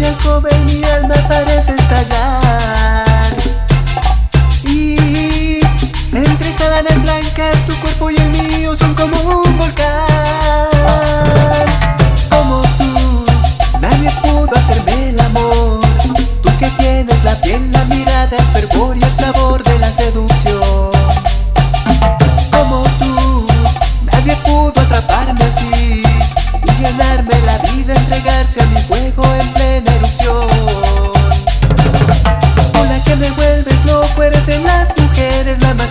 mi alcoba y mi alma parece estallar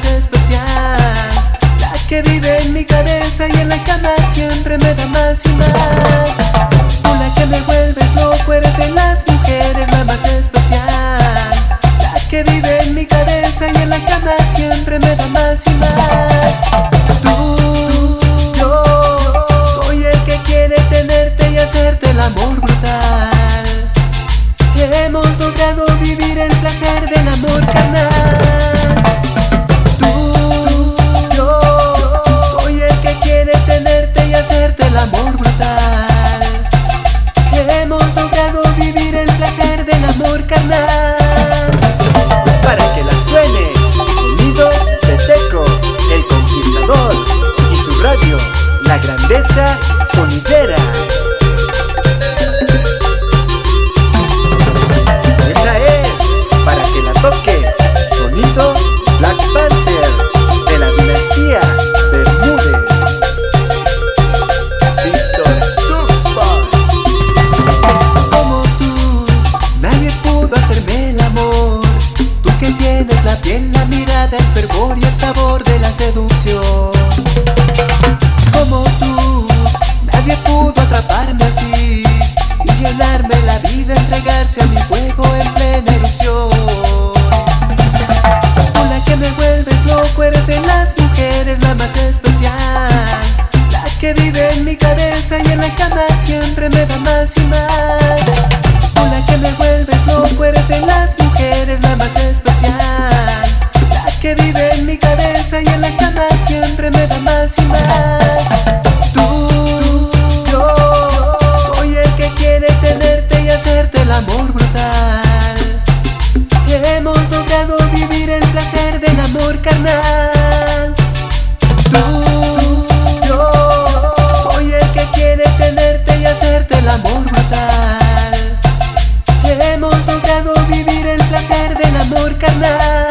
especial. La que vive en mi cabeza y en la cama siempre me da más y más. Tú la que me vuelves loco, eres de las mujeres la más especial. La que vive en mi cabeza y en la cama siempre me da más y más. Tú, yo, soy el que quiere tenerte y hacerte el amor brutal. Hemos logrado vivir el placer del amor carnal carnal Para que la suene, sonido de Teco, el conquistador Y su radio, la grandeza acercarse a mi en plena erupción. Tú la que me vuelves loco eres de las mujeres la más especial. La que vive en mi cabeza y en la cama siempre me da más y más. Tú la que me vuelves loco eres de las mujeres la más especial. La que vive en mi cabeza y en la cama siempre me da más y más. amor carnal. Tú, yo, soy el que quiere tenerte y hacerte el amor brutal. Hemos logrado vivir el placer del amor carnal.